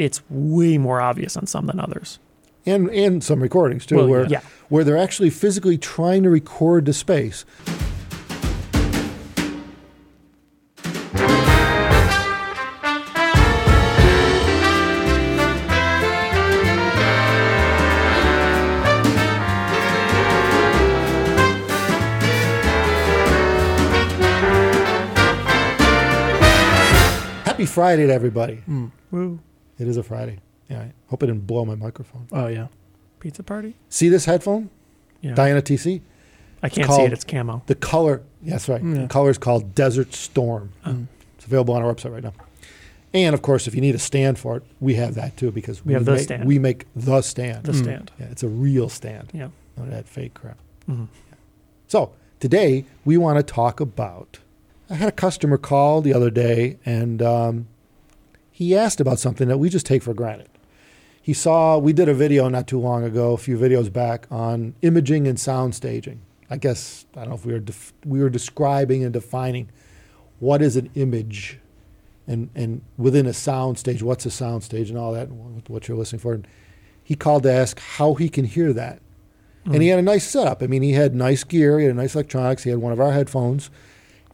it's way more obvious on some than others. and and some recordings too, Well, where yeah. where they're actually physically trying to record the space. Happy Friday to everybody. Mm. Woo. It is a Friday. Yeah, I hope it didn't blow my microphone. Oh yeah. Pizza party? See this headphone? Yeah. Diana TC? I can't see it. It's camo. The color, yes, right. Yeah. The color is called Desert Storm. Oh. It's available on our website right now. And of course, if you need a stand for it, we have that too because We have the make, stand. We make the stand. The Mm. stand. yeah, it's a real stand. Yeah. None of that fake crap. Mhm. So today we want to talk about. I had a customer call the other day, and um, he asked about something that we just take for granted. He saw we did a video not too long ago, a few videos back, on imaging and sound staging. I guess I don't know if we were def- we were describing and defining what is an image, and and within a sound stage, what's a sound stage, and all that, and what- you're listening for. And he called to ask how he can hear that. And he hmm. had a nice setup. I mean, he had nice gear, he had nice electronics, he had one of our headphones,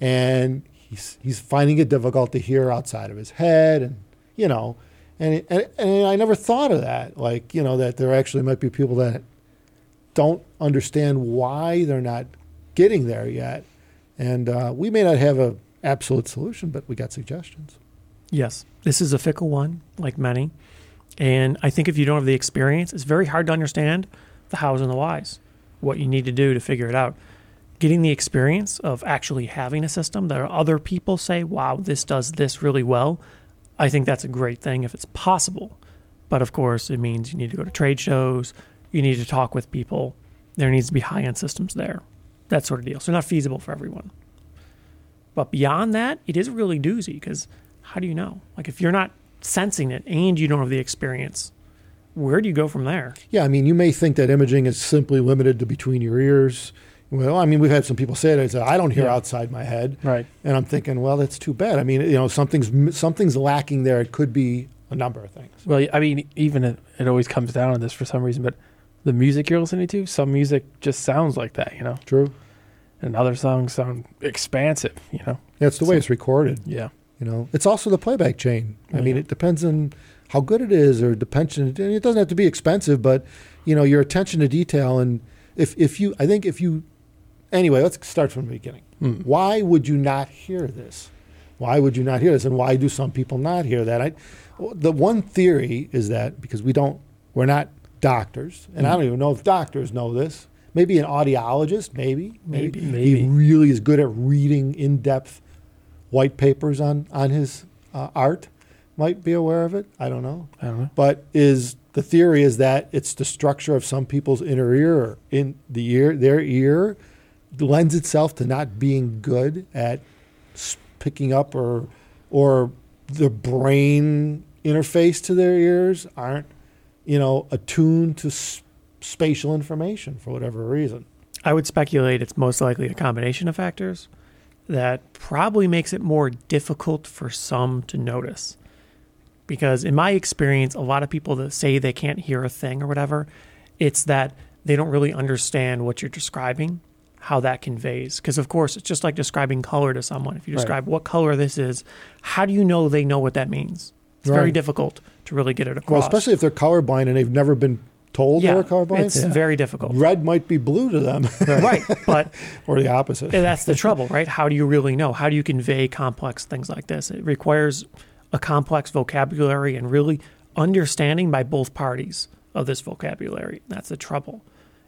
and he's he's finding it difficult to hear outside of his head, and you know, and and, and I never thought of that, like you know, that there actually might be people that don't understand why they're not getting there yet, and uh, we may not have a absolute solution, but we got suggestions. Yes, this is a fickle one, like many. And I think if you don't have the experience, it's very hard to understand the hows and the whys, what you need to do to figure it out. Getting the experience of actually having a system that other people say, wow, this does this really well, I think that's a great thing if it's possible. But of course, it means you need to go to trade shows, you need to talk with people, there needs to be high end systems there, that sort of deal. So, not feasible for everyone. But beyond that, it is really doozy because how do you know? Like if you're not sensing it and you don't have the experience, where do you go from there? Yeah, I mean, you may think that imaging is simply limited to between your ears. Well, I mean, we've had some people say that. I don't hear Yeah. outside my head. Right. And I'm thinking, well, that's too bad. I mean, you know, something's something's lacking there. It could be a number of things. Well, I mean, even it, it always comes down to this for some reason, but the music you're listening to, some music just sounds like that, you know, True. and other songs sound expansive, you know. That's the way it's recorded. Yeah. You know, it's also the playback chain. I mean, it depends on how good it is, or depends. It doesn't have to be expensive, but you know, your attention to detail, and if if you, I think if you, anyway, let's start from the beginning. Mm. Why would you not hear this? Why would you not hear this? And why do some people not hear that? I, the one theory is that because we don't, we're not doctors, and I don't even know if doctors know this. Maybe an audiologist, maybe, Maybe. He Maybe. really is good at reading in-depth white papers on on his uh, art. Might be aware of it. I don't know. I don't know. But is the theory is that it's the structure of some people's inner ear in the ear, their ear lends itself to not being good at picking up or or the brain interface to their ears aren't you know attuned to spatial information for whatever reason. I would speculate it's most likely a combination of factors that probably makes it more difficult for some to notice. Because in my experience, a lot of people that say they can't hear a thing or whatever, it's that they don't really understand what you're describing, how that conveys. Because of course, it's just like describing color to someone. If you Right. describe what color this is, how do you know they know what that means? It's very difficult to really get it across. Well, especially if they're colorblind and they've never been told yeah, they're colorblind. it's very difficult. Red might be blue to them, right, but or the opposite. That's the trouble, right? How do you really know? How do you convey complex things like this? It requires a complex vocabulary and really understanding by both parties of this vocabulary. That's the trouble.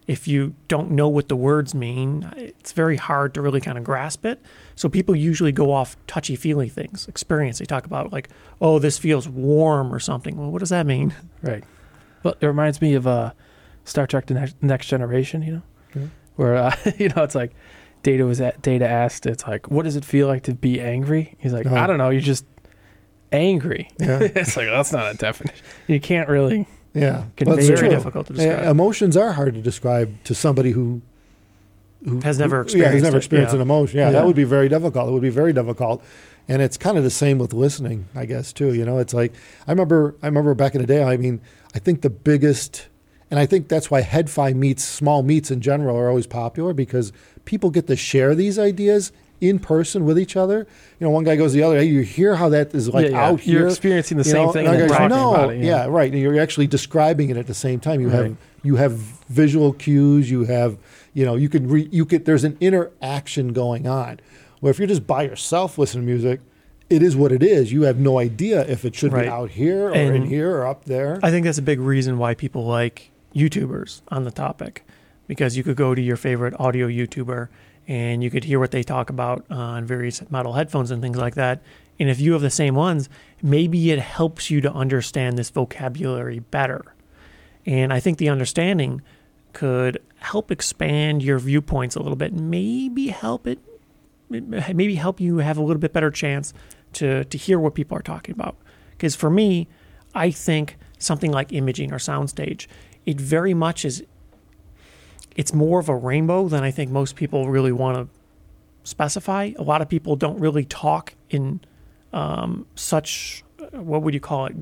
If you don't know what the words mean, it's very hard to really kind of grasp it. So people usually go off touchy feely things, experience. They talk about like, oh, this feels warm or something. Well, what does that mean? Right. Well, it reminds me of uh, Star Trek: The Next, Next Generation. You know, Yeah. where uh, you know it's like Data was at Data asked, "It's like, what does it feel like to be angry?" He's like, Uh-huh. "I don't know. You're just angry." Yeah. it's like that's not a definition. You can't really. Yeah, That's it. Very true. difficult to describe. Yeah, emotions are hard to describe to somebody who who Has never who- yeah, experienced never it, experienced yeah. an emotion. Yeah, Yeah. that would be very difficult. It would be very difficult. and it's kind of the same with listening, I guess too. You know, it's like I remember I remember back in the day. I mean, I think the biggest, and I think that's why head-fi meets, small meets in general, are always popular because people get to share these ideas in person with each other. You know, one guy goes to the other. Hey, you hear how that is like yeah, yeah. out You're here. experiencing the you same know, thing. and and talking no, it, yeah. right. And you're actually describing it at the same time. You Right. have you have visual cues. You have you know you can re, you could there's an interaction going on. Where if you're just by yourself listening to music, it is what it is. You have no idea if it should Right. be out here or in here or up there. I think that's a big reason why people like YouTubers on the topic, because you could go to your favorite audio YouTuber and you could hear what they talk about on various model headphones and things like that. And if you have the same ones, maybe it helps you to understand this vocabulary better. And I think the understanding could help expand your viewpoints a little bit. Maybe help it, maybe help you have a little bit better chance to to hear what people are talking about. Because for me, I think something like imaging or soundstage, it very much is. It's more of a rainbow than I think most people really want to specify. A lot of people don't really talk in um, such what would you call it?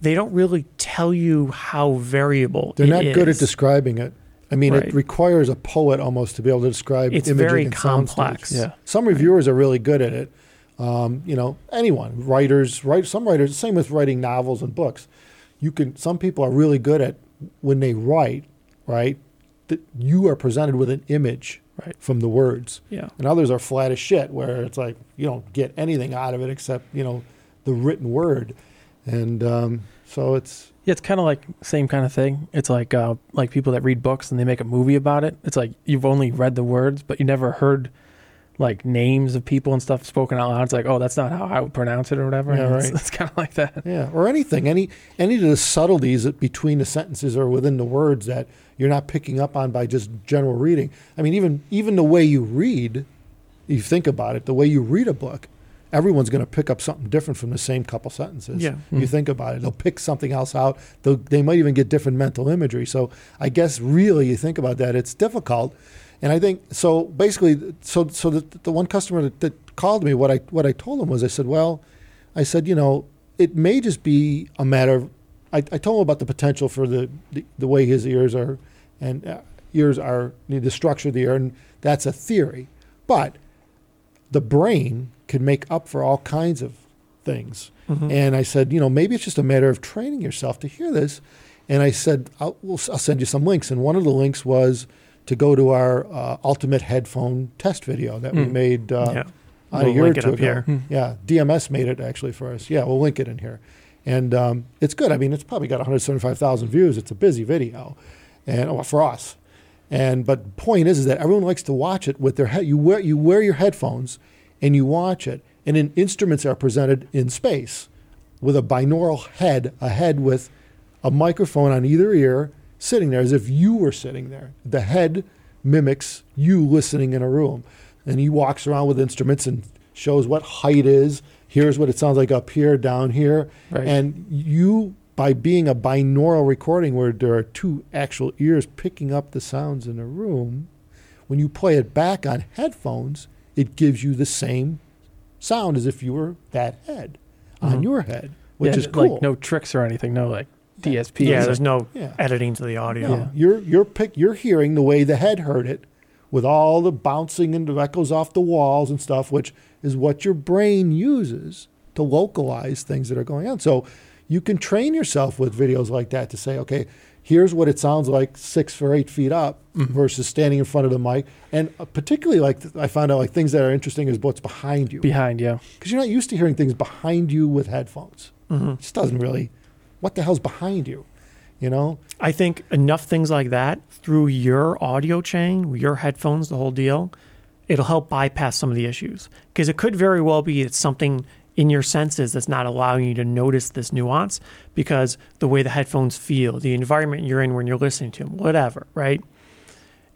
They don't really tell you how variable. They're it not good at describing it. I mean, Right. it requires a poet almost to be able to describe It's imaging very and soundstage. complex. Yeah. Some reviewers are really good at it. Um, you know, anyone, writers, write some writers. Same with writing novels and books. You can. Some people are really good at when they write. Right, that you are presented with an image Right. from the words, Yeah. and others are flat as shit, where it's like you don't get anything out of it except you know the written word, and um, so it's Yeah, it's kind of like same kind of thing. It's like uh, like people that read books and they make a movie about it. It's like you've only read the words, but you never heard like names of people and stuff spoken out loud. It's like, oh, that's not how I would pronounce it or whatever. Yeah, And it's. It's kind of like that. Yeah, or anything, any any of the subtleties that between the sentences or within the words that you're not picking up on by just general reading. I mean, even even the way you read, you think about it, the way you read a book, everyone's going to pick up something different from the same couple sentences. Yeah. You Mhm. think about it, they'll pick something else out. They'll, they might even get different mental imagery. So I guess really, you think about that, it's difficult. And I think so. Basically, so so the, the one customer that, that called me, what I what I told him was, I said, well, I said, you know, it may just be a matter of. I, I told him about the potential for the the, the way his ears are, and uh, ears are the structure of the ear, and that's a theory, but the brain can make up for all kinds of things. Mhm. And I said, you know, maybe it's just a matter of training yourself to hear this. And I said, I'll, we'll, I'll send you some links. And one of the links was to go to our uh, ultimate headphone test video that we Hmm. made uh, yeah. a We'll year or two up ago. here. Hmm. Yeah, DMS made it actually for us. Yeah, we'll link it in here. And um, it's good. I mean, it's probably got 175,000 views. It's a busy video, and well, for us. And but the point is, is that everyone likes to watch it with their head. You wear you wear your headphones, and you watch it. And then instruments are presented in space, with a binaural head, a head with a microphone on either ear, sitting there as if you were sitting there. The head mimics you listening in a room, and he walks around with instruments and shows what height is. Here's what it sounds like up here, down here, Right. and you by being a binaural recording where there are two actual ears picking up the sounds in a room, when you play it back on headphones, it gives you the same sound as if you were that head on Mhm. your head, which Yeah, is cool. Like no tricks or anything. No like DSP. Yeah, there's no Yeah. editing to the audio. No, you're you're pick, you're hearing the way the head heard it, with all the bouncing and the echoes off the walls and stuff, which is what your brain uses to localize things that are going on. So you can train yourself with videos like that to say, okay, here's what it sounds like six or eight feet up Mhm. versus standing in front of the mic, and uh, particularly like I found out like things that are interesting is what's behind you behind. Yeah. because you're not used to hearing things behind you with headphones. Mhm. It just doesn't really. What the hell's behind you? You know? I think enough things like that through your audio chain, your headphones, the whole deal, it'll help bypass some of the issues. Because it could very well be it's something in your senses that's not allowing you to notice this nuance because the way the headphones feel, the environment you're in when you're listening to them, whatever, right?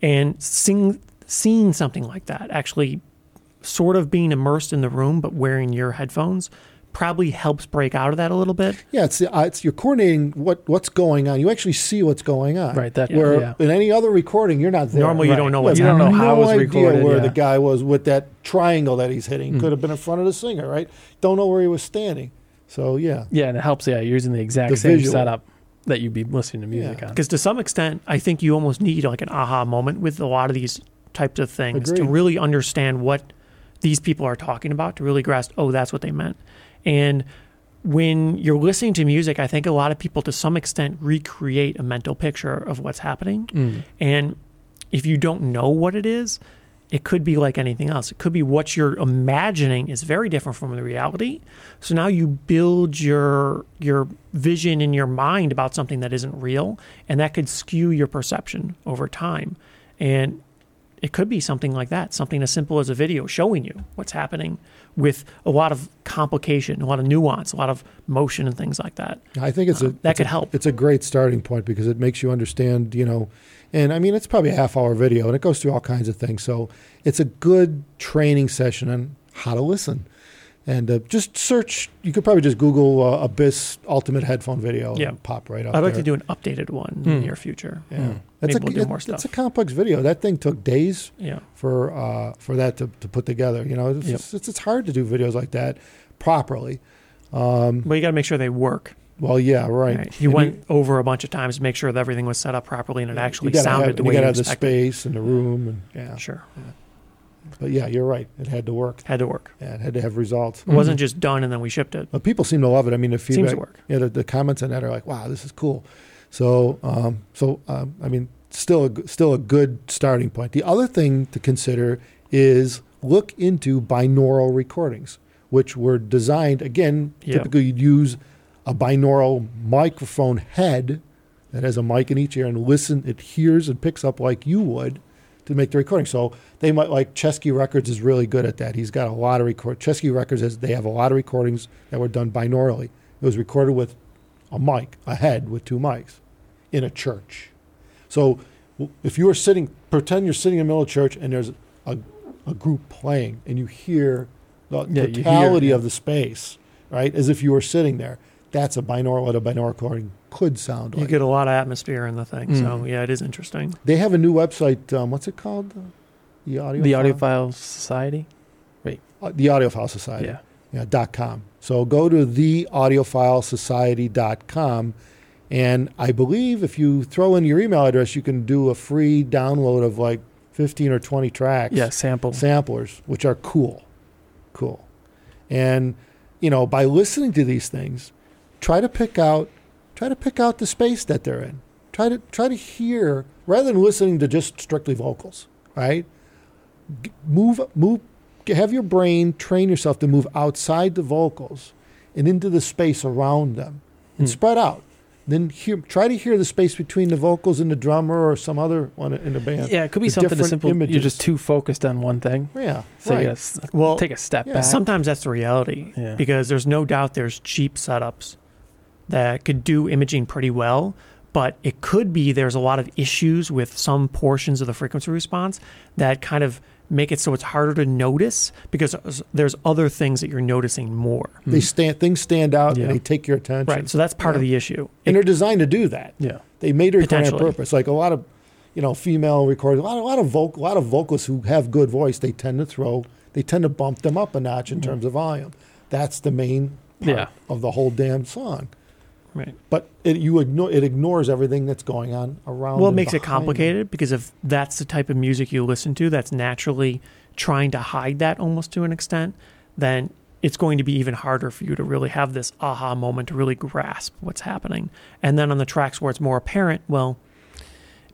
And seeing, seeing something like that, actually sort of being immersed in the room but wearing your headphones, probably helps break out of that a little bit. Yeah, it's the, uh, it's you're coordinating what what's going on. You actually see what's going on. Right. That. Where yeah. in any other recording, you're not there. Normally, you don't know Yeah, what's you don't know how no it was idea recorded, where yeah. the guy was with that triangle that he's hitting. Mm. Could have been in front of the singer, right? Don't know where he was standing. So yeah, Yeah, and it helps. Yeah, you're using the exact The same visual. setup that you'd be listening to music Yeah. on. Because to some extent, I think you almost need like an aha moment with a lot of these types of things to really understand what these people are talking about, to really grasp, oh, that's what they meant. And when you're listening to music, I think a lot of people to some extent recreate a mental picture of what's happening. Mm. And if you don't know what it is, it could be like anything else. It could be what you're imagining is very different from the reality. So now you build your your vision in your mind about something that isn't real, and that could skew your perception over time. And it could be something like that, something as simple as a video showing you what's happening with a lot of complication, a lot of nuance, a lot of motion and things like that. I think it's a Um, that it's could a- help. It's a great starting point because it makes you understand, you know, and I mean it's probably a half hour video and it goes through all kinds of things. So it's a good training session on how to listen. And uh, just search. You could probably just Google uh, Abyss Ultimate Headphone Video Yeah. and pop right up. I'd like there. to do an updated one in the Hmm. near future. Yeah, Mm. That's Maybe a, we'll do it- more It's a complex video. That thing took days Yeah. for uh, for that to, to put together. You know, it's, Yep. it's, it's hard to do videos like that properly. Um, Well, you got to make sure they work. well, yeah, right. Right. You And went over a bunch of times to make sure that everything was set up properly and it actually sounded have, the you way gotta you have the space and the room, and yeah. Sure, But yeah, you're right. It had to work. had to work. Yeah, it had to have results. It wasn't just done and then we shipped it. But people seem to love it. I mean, the feedback. Seems to work. yeah, the, the comments on that are like, "Wow, this is cool." So, um, so um, I mean, still, a, still a good starting point. The other thing to consider is look into binaural recordings, which were designed again. Yeah. Typically, you'd use a binaural microphone head that has a mic in each ear and listen. It hears and picks up like you would to make the recording. So they might like Chesky Records is really good at that. He's got a lot of record. Chesky Records has they have a lot of recordings that were done binaurally. It was recorded with a mic, a head with two mics, in a church. So if you are sitting, pretend you're sitting in the middle of church and there's a, a group playing and you hear the Yeah, you hear, totality yeah. of the space, right, as if you were sitting there. That's a binaural. What a binaural recording could sound like. You get a lot of atmosphere in the thing. So Mm. yeah, it is interesting. They have a new website. Um, what's it called? The audio. The File? Audiophile Society. Uh, the Audiophile Society. Yeah. Yeah, dot com. So go to theaudiophilesociety.com. And I believe if you throw in your email address, you can do a free download of like 15 or 20 tracks, Yeah. Sample. samplers, which are cool. Cool. And, you know, by listening to these things, try to pick out try to pick out the space that they're in. Try to try to hear rather than listening to just strictly vocals, right? G- Move move have your brain train yourself to move outside the vocals and into the space around them and Hmm. spread out. Then hear, try to hear the space between the vocals and the drummer or some other one in the band. Yeah, it could be the something as different simple. images. You're just too focused on one thing. Yeah, So right. you gotta Well, take a step yeah, back. sometimes that's the reality Yeah. because there's no doubt there's cheap setups that could do imaging pretty well, but it could be there's a lot of issues with some portions of the frequency response that kind of make it so it's harder to notice because there's other things that you're noticing more. Hmm. They stand things stand out Yeah. and they take your attention. Right. So that's part of the issue. and they're designed to do that. Yeah. They made a recording on purpose. Like a lot of, you know, female recorders, a lot, a lot of voc- a lot of vocalists who have good voice, they tend to throw, they tend to bump them up a notch in Mhm. terms of volume. That's the main part Yeah. of the whole damn song. Right. But it you ignore it ignores everything that's going on around. Well, it makes it complicated because if that's the type of music you listen to that's naturally trying to hide that almost to an extent, then it's going to be even harder for you to really have this aha moment to really grasp what's happening. And then on the tracks where it's more apparent, well,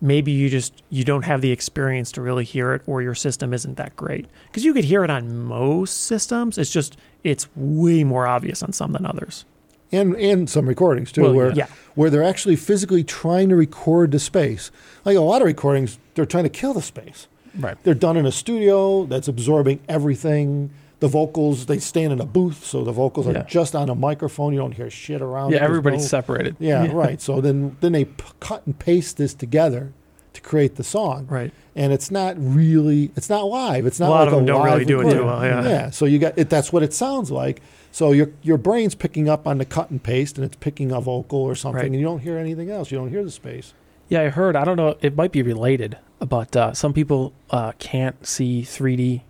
maybe you just you don't have the experience to really hear it or your system isn't that great. Because you could hear it on most systems, it's just it's way more obvious on some than others. And and some recordings too, Well, where Yeah. where they're actually physically trying to record the space. Like a lot of recordings, they're trying to kill the space. Right. They're done in a studio that's absorbing everything. The vocals, they stand in a booth, so the vocals Yeah. are just on a microphone. You don't hear shit around. Yeah. Everybody's no- separated. yeah, right. So then, then they p- cut and paste this together to create the song. Right. and it's not really it's not live. It's not A lot like of them don't really do it too well, yeah. yeah. So you got it. That's what it sounds like. So your your brain's picking up on the cut and paste, and it's picking a vocal or something, Right. and you don't hear anything else. You don't hear the space. Yeah, I heard. I don't know. It might be related, but uh, some people uh, can't see 3D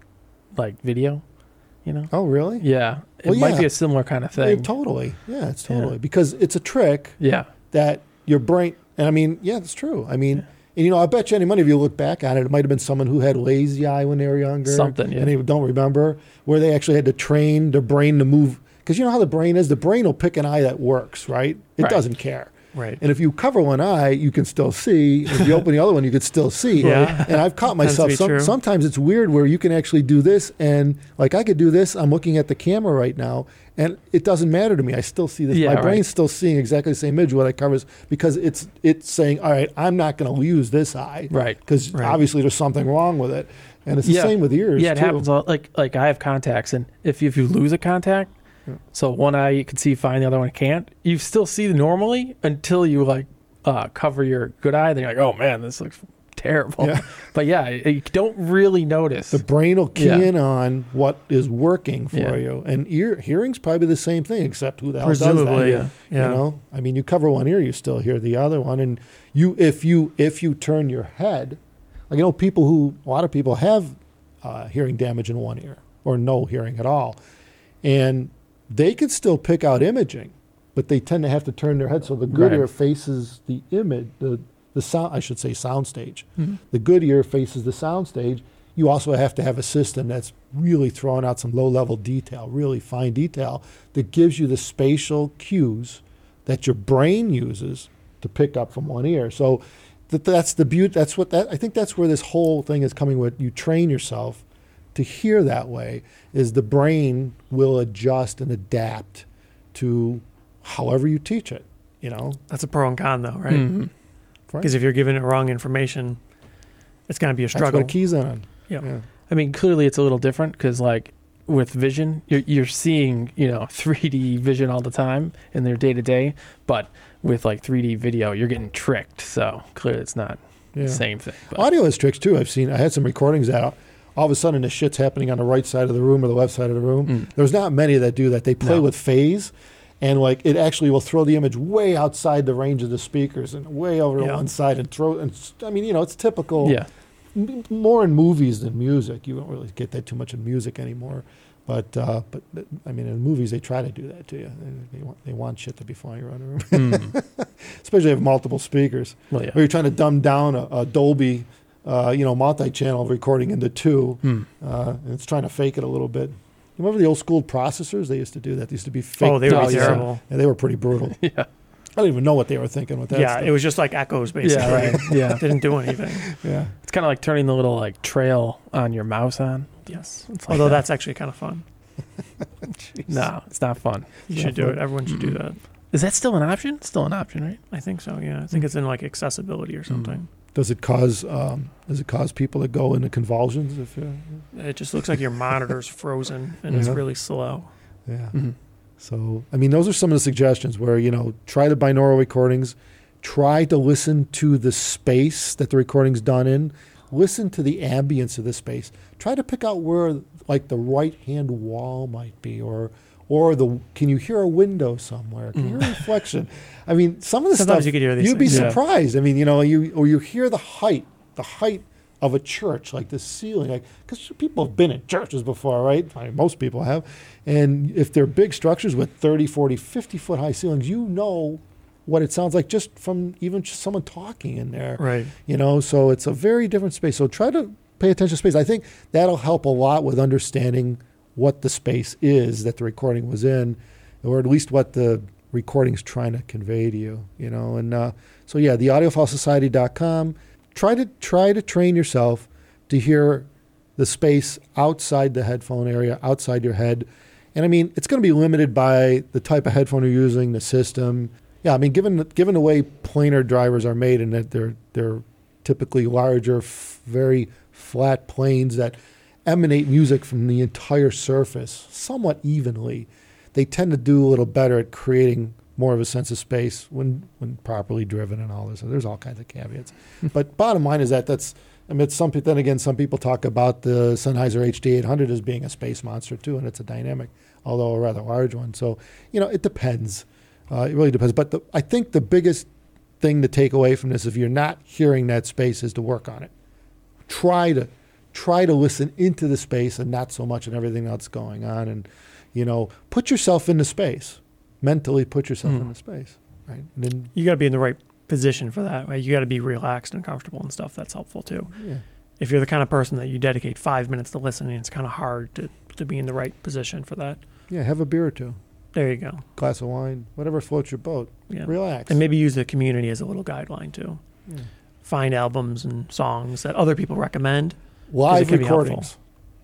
like video. You know. Oh, really? Yeah, it Well, might yeah. be a similar kind of Yeah, thing. totally. Yeah, it's Yeah. totally because it's a trick yeah. that your brain. And I mean, yeah, that's true. I mean, Yeah. And you know, I bet you any money if you look back on it, it might have been someone who had lazy eye when they were younger, Something, yeah. and they don't remember where they actually had to train their brain to move. Because you know how the brain is, the brain will pick an eye that works, right? It Right. doesn't care. Right. And if you cover one eye, you can still see. If you open the other one, you can still see. Yeah. And I've caught myself. Some, sometimes it's weird where you can actually do this, and like I could do this. I'm looking at the camera right now, and it doesn't matter to me. I still see this. Yeah, My right. brain's still seeing exactly the same image what I covers because it's it's saying, all right, I'm not going to use this eye, Right. Because Right. obviously there's something wrong with it, and it's the Yeah. same with ears. Yeah, it too. happens. a lot. Like like I have contacts, and if you, if you lose a contact. So one eye you can see fine, the other one can't. You still see normally until you like uh, cover your good eye. Then you're like, oh man, this looks terrible. Yeah. But yeah, you don't really notice. The brain will key Yeah. in on what is working for Yeah. you, and ear hearing's probably the same thing, except who the hell does that? Yeah. Yeah. You know, I mean, you cover one ear, you still hear the other one, and you if you if you turn your head, like you know, people who a lot of people have uh, hearing damage in one ear or no hearing at all, and they can still pick out imaging, but they tend to have to turn their head so the good Right. ear faces the image, the the sound. I should say sound stage. Mhm. The good ear faces the sound stage. You also have to have a system that's really throwing out some low level detail, really fine detail that gives you the spatial cues that your brain uses to pick up from one ear. So that that's the beauty. That's what that I think that's where this whole thing is coming with. You train yourself to hear that way. Is the brain will adjust and adapt to however you teach it. You know, That's a pro and con, though, right? Mm-hmm. Because if you're giving it wrong information, it's going to be a that's struggle. what keys in on. Yeah. yeah. I mean, clearly it's a little different because, like, with vision, you're, you're seeing, you know, 3D vision all the time in their day to day. But with like 3D video, you're getting tricked. So clearly it's not Yeah. the same thing. But, Audio has tricks too. I've seen. I had some recordings that all of a sudden the shit's happening on the right side of the room or the left side of the room. Mm. There's not many that do that. They play No. with phase, and like it actually will throw the image way outside the range of the speakers and way over to one side and throw. And I mean, you know, it's typical. yeah. m- more in movies than music. You don't really get that too much in music anymore. But uh, but I mean, in movies they try to do that to you. They, they want they want shit to be flying around the room, Mm. especially if you have multiple speakers. Well, yeah. Or you're trying to dumb down a, a Dolby, uh, you know, multi-channel recording into two. Hmm. Uh, and it's trying to fake it a little bit. You remember the old school processors? They used to do that. They used to be fake. Oh, they would be yeah. terrible. and they were pretty brutal. Yeah. I don't even know what they were thinking with that. Yeah, stuff. it was just like echoes, basically. Yeah. Right. Yeah. Didn't do anything. yeah. It's kind of like turning the little like trail on your mouse on. Yes. Like Although that. that's actually kind of fun. no, it's not fun. You Yeah, should do it. Everyone should do that. Is that still an option? It's still an option, right? I think so. Yeah, I think it's in like accessibility or something. Does it cause um, does it cause people to go into convulsions? If uh, It just looks like your monitor's frozen and it's really slow. yeah. Mhm. So, I mean, those are some of the suggestions where, you know, try the binaural recordings, try to listen to the space that the recording's done in, listen to the ambience of the space. Try to pick out where, like, the right hand wall might be, or, or the, can you hear a window somewhere? Can you hear a mm. reflection? I mean, some of the Sometimes stuff, you could hear these you'd be things. Yeah. surprised. I mean, you know, you, or you hear the height, the height of a church, like the ceiling, like because people have been in churches before, right? I mean, most people have, and if they're big structures with 30, 40, 50 foot high ceilings, you know what it sounds like just from even just someone talking in there, Right. you know. So it's a very different space. So try to pay attention to space. I think that'll help a lot with understanding what the space is that the recording was in, or at least what the recording's trying to convey to you, you know. And uh, so yeah, the audiophileSociety.com. Try to try to train yourself to hear the space outside the headphone area, outside your head. And I mean, it's going to be limited by the type of headphone you're using, the system. Yeah, I mean, given given the way planar drivers are made, and that they're they're typically larger, f- very flat planes that emanate music from the entire surface somewhat evenly, they tend to do a little better at creating more of a sense of space when when properly driven and all this. So there's all kinds of caveats. but bottom line is that that's I mean, some then again, some people talk about the Sennheiser HD800 as being a space monster too, and it's a dynamic, although a rather large one. So you know, it depends. Uh, it really depends. But the, I think the biggest thing to take away from this, if you're not hearing that space, is to work on it. Try to try to listen into the space and not so much and everything that's going on, and you know, put yourself in the space mentally. Put yourself Hmm. in the space, right? And then You got to be in the right position for that. Right? You got to be relaxed and comfortable and stuff. That's helpful too. yeah. If you're the kind of person that you dedicate five minutes to listening, it's kind of hard to, to be in the right position for that. Yeah, have a beer or two, There you go. glass of wine, whatever floats your boat. Yeah. Relax. And maybe use the community as a little guideline too. Yeah. Find albums and songs that other people recommend. Live can be recordings,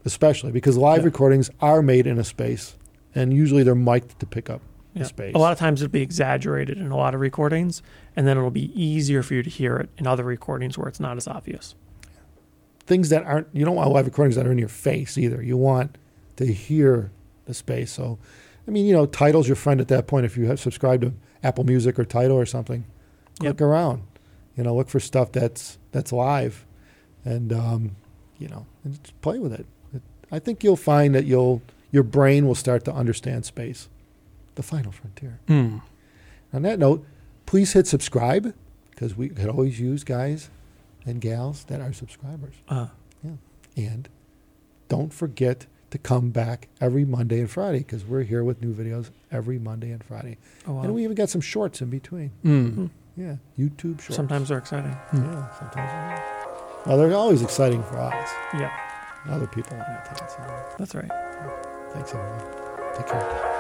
especially because live Yeah. recordings are made in a space, and usually they're mic'd to pick up Yeah. the space. A lot of times it'll be exaggerated in a lot of recordings, and then it'll be easier for you to hear it in other recordings where it's not as obvious. things that aren't you don't want live recordings that are in your face either. You want to hear the space. So, I mean, you know, Tidal's your friend at that point. If you have subscribed to Apple Music or Tidal or something, Yep. look around. You know, look for stuff that's that's live, and um, you know, and just play with it. it. I think you'll find that you'll your brain will start to understand space, the final frontier. Hmm. On that note, please hit subscribe because we could always use guys and gals that are subscribers. Uh, And don't forget to come back every Monday and Friday because we're here with new videos every Monday and Friday. oh, wow. And we even got some shorts in between. Hmm. Yeah, YouTube shorts. Sometimes they're exciting. Yeah, sometimes. Well, they're always exciting for us. Yeah, Other people want to take it. So that's right. thanks, everyone. Take care.